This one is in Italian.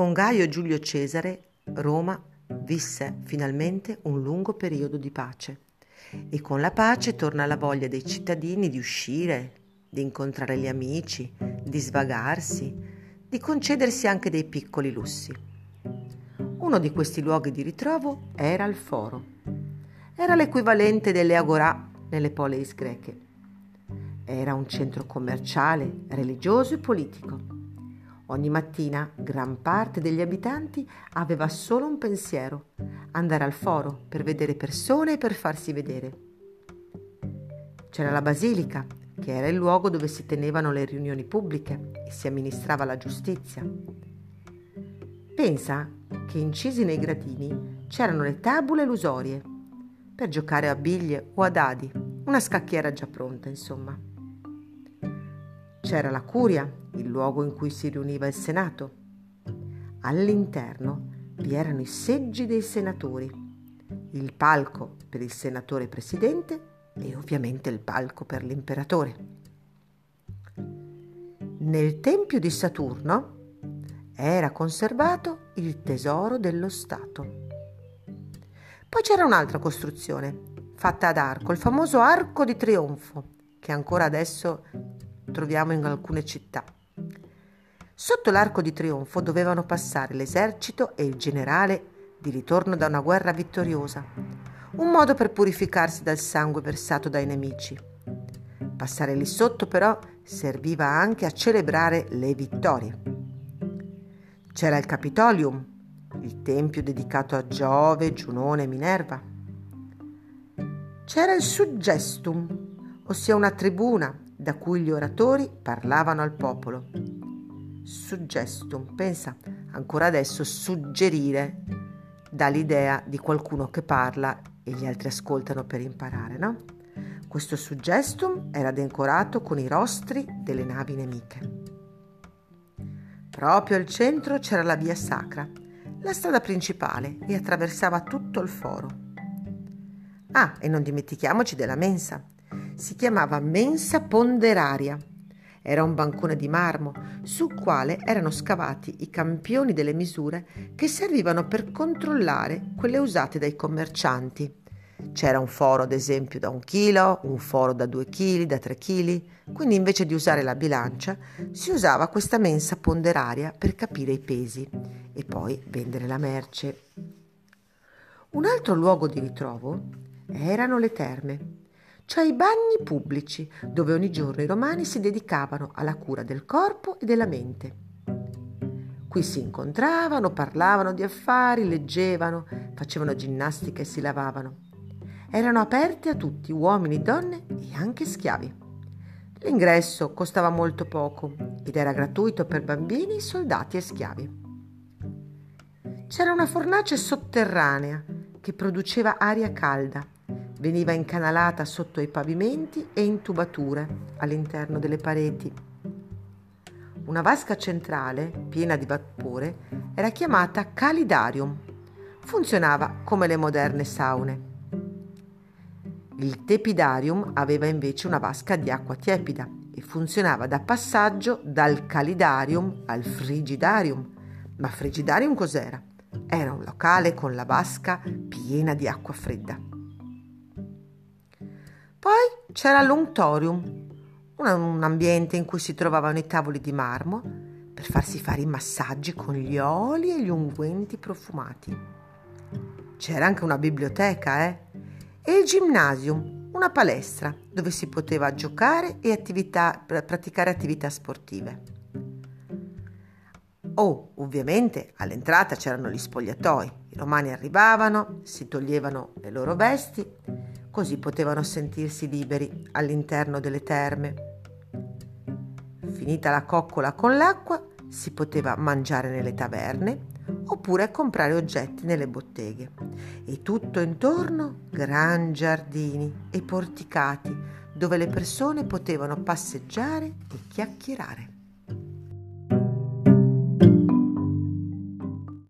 Con Gaio Giulio Cesare, Roma visse finalmente un lungo periodo di pace e con la pace torna la voglia dei cittadini di uscire, di incontrare gli amici, di svagarsi, di concedersi anche dei piccoli lussi. Uno di questi luoghi di ritrovo era il foro. Era l'equivalente delle agorà nelle poleis greche. Era un centro commerciale, religioso e politico Ogni mattina gran parte degli abitanti aveva solo un pensiero, andare al foro per vedere persone e per farsi vedere. C'era la basilica, che era il luogo dove si tenevano le riunioni pubbliche e si amministrava la giustizia. Pensa che incisi nei gradini c'erano le tabule lusorie per giocare a biglie o a dadi, una scacchiera già pronta, insomma. C'era la curia, il luogo in cui si riuniva il Senato. All'interno vi erano i seggi dei senatori, il palco per il senatore presidente e ovviamente il palco per l'imperatore. Nel tempio di Saturno era conservato il tesoro dello Stato. Poi c'era un'altra costruzione, fatta ad arco, il famoso arco di trionfo, che ancora adesso troviamo in alcune città. Sotto l'arco di trionfo dovevano passare l'esercito e il generale di ritorno da una guerra vittoriosa, un modo per purificarsi dal sangue versato dai nemici. Passare lì sotto però serviva anche a celebrare le vittorie. C'era il Capitolium, il tempio dedicato a Giove, Giunone e Minerva. C'era il Suggestum, ossia una tribuna da cui gli oratori parlavano al popolo suggestum, pensa ancora adesso suggerire dà l'idea di qualcuno che parla e gli altri ascoltano per imparare, no? Questo suggestum era decorato con i rostri delle navi nemiche. Proprio al centro c'era la via sacra, la strada principale e attraversava tutto il foro. Ah, e non dimentichiamoci della mensa. Si chiamava mensa ponderaria era un bancone di marmo sul quale erano scavati i campioni delle misure che servivano per controllare quelle usate dai commercianti. C'era un foro, ad esempio, da un chilo, un foro da due chili, da tre chili, quindi invece di usare la bilancia si usava questa mensa ponderaria per capire i pesi e poi vendere la merce. Un altro luogo di ritrovo erano le terme cioè i bagni pubblici, dove ogni giorno i romani si dedicavano alla cura del corpo e della mente. Qui si incontravano, parlavano di affari, leggevano, facevano ginnastica e si lavavano. Erano aperti a tutti, uomini, donne e anche schiavi. L'ingresso costava molto poco ed era gratuito per bambini, soldati e schiavi. C'era una fornace sotterranea che produceva aria calda Veniva incanalata sotto i pavimenti e in tubature all'interno delle pareti. Una vasca centrale, piena di vapore, era chiamata calidarium. Funzionava come le moderne saune. Il tepidarium aveva invece una vasca di acqua tiepida e funzionava da passaggio dal calidarium al frigidarium. Ma frigidarium cos'era? Era un locale con la vasca piena di acqua fredda. Poi c'era l'unctorium, un ambiente in cui si trovavano i tavoli di marmo per farsi fare i massaggi con gli oli e gli unguenti profumati. C'era anche una biblioteca, eh? E il ginnasium, una palestra dove si poteva giocare e attività, praticare attività sportive. Oh, ovviamente all'entrata c'erano gli spogliatoi. I romani arrivavano, si toglievano le loro vesti così potevano sentirsi liberi all'interno delle terme. Finita la coccola con l'acqua, si poteva mangiare nelle taverne oppure comprare oggetti nelle botteghe. E tutto intorno gran giardini e porticati dove le persone potevano passeggiare e chiacchierare.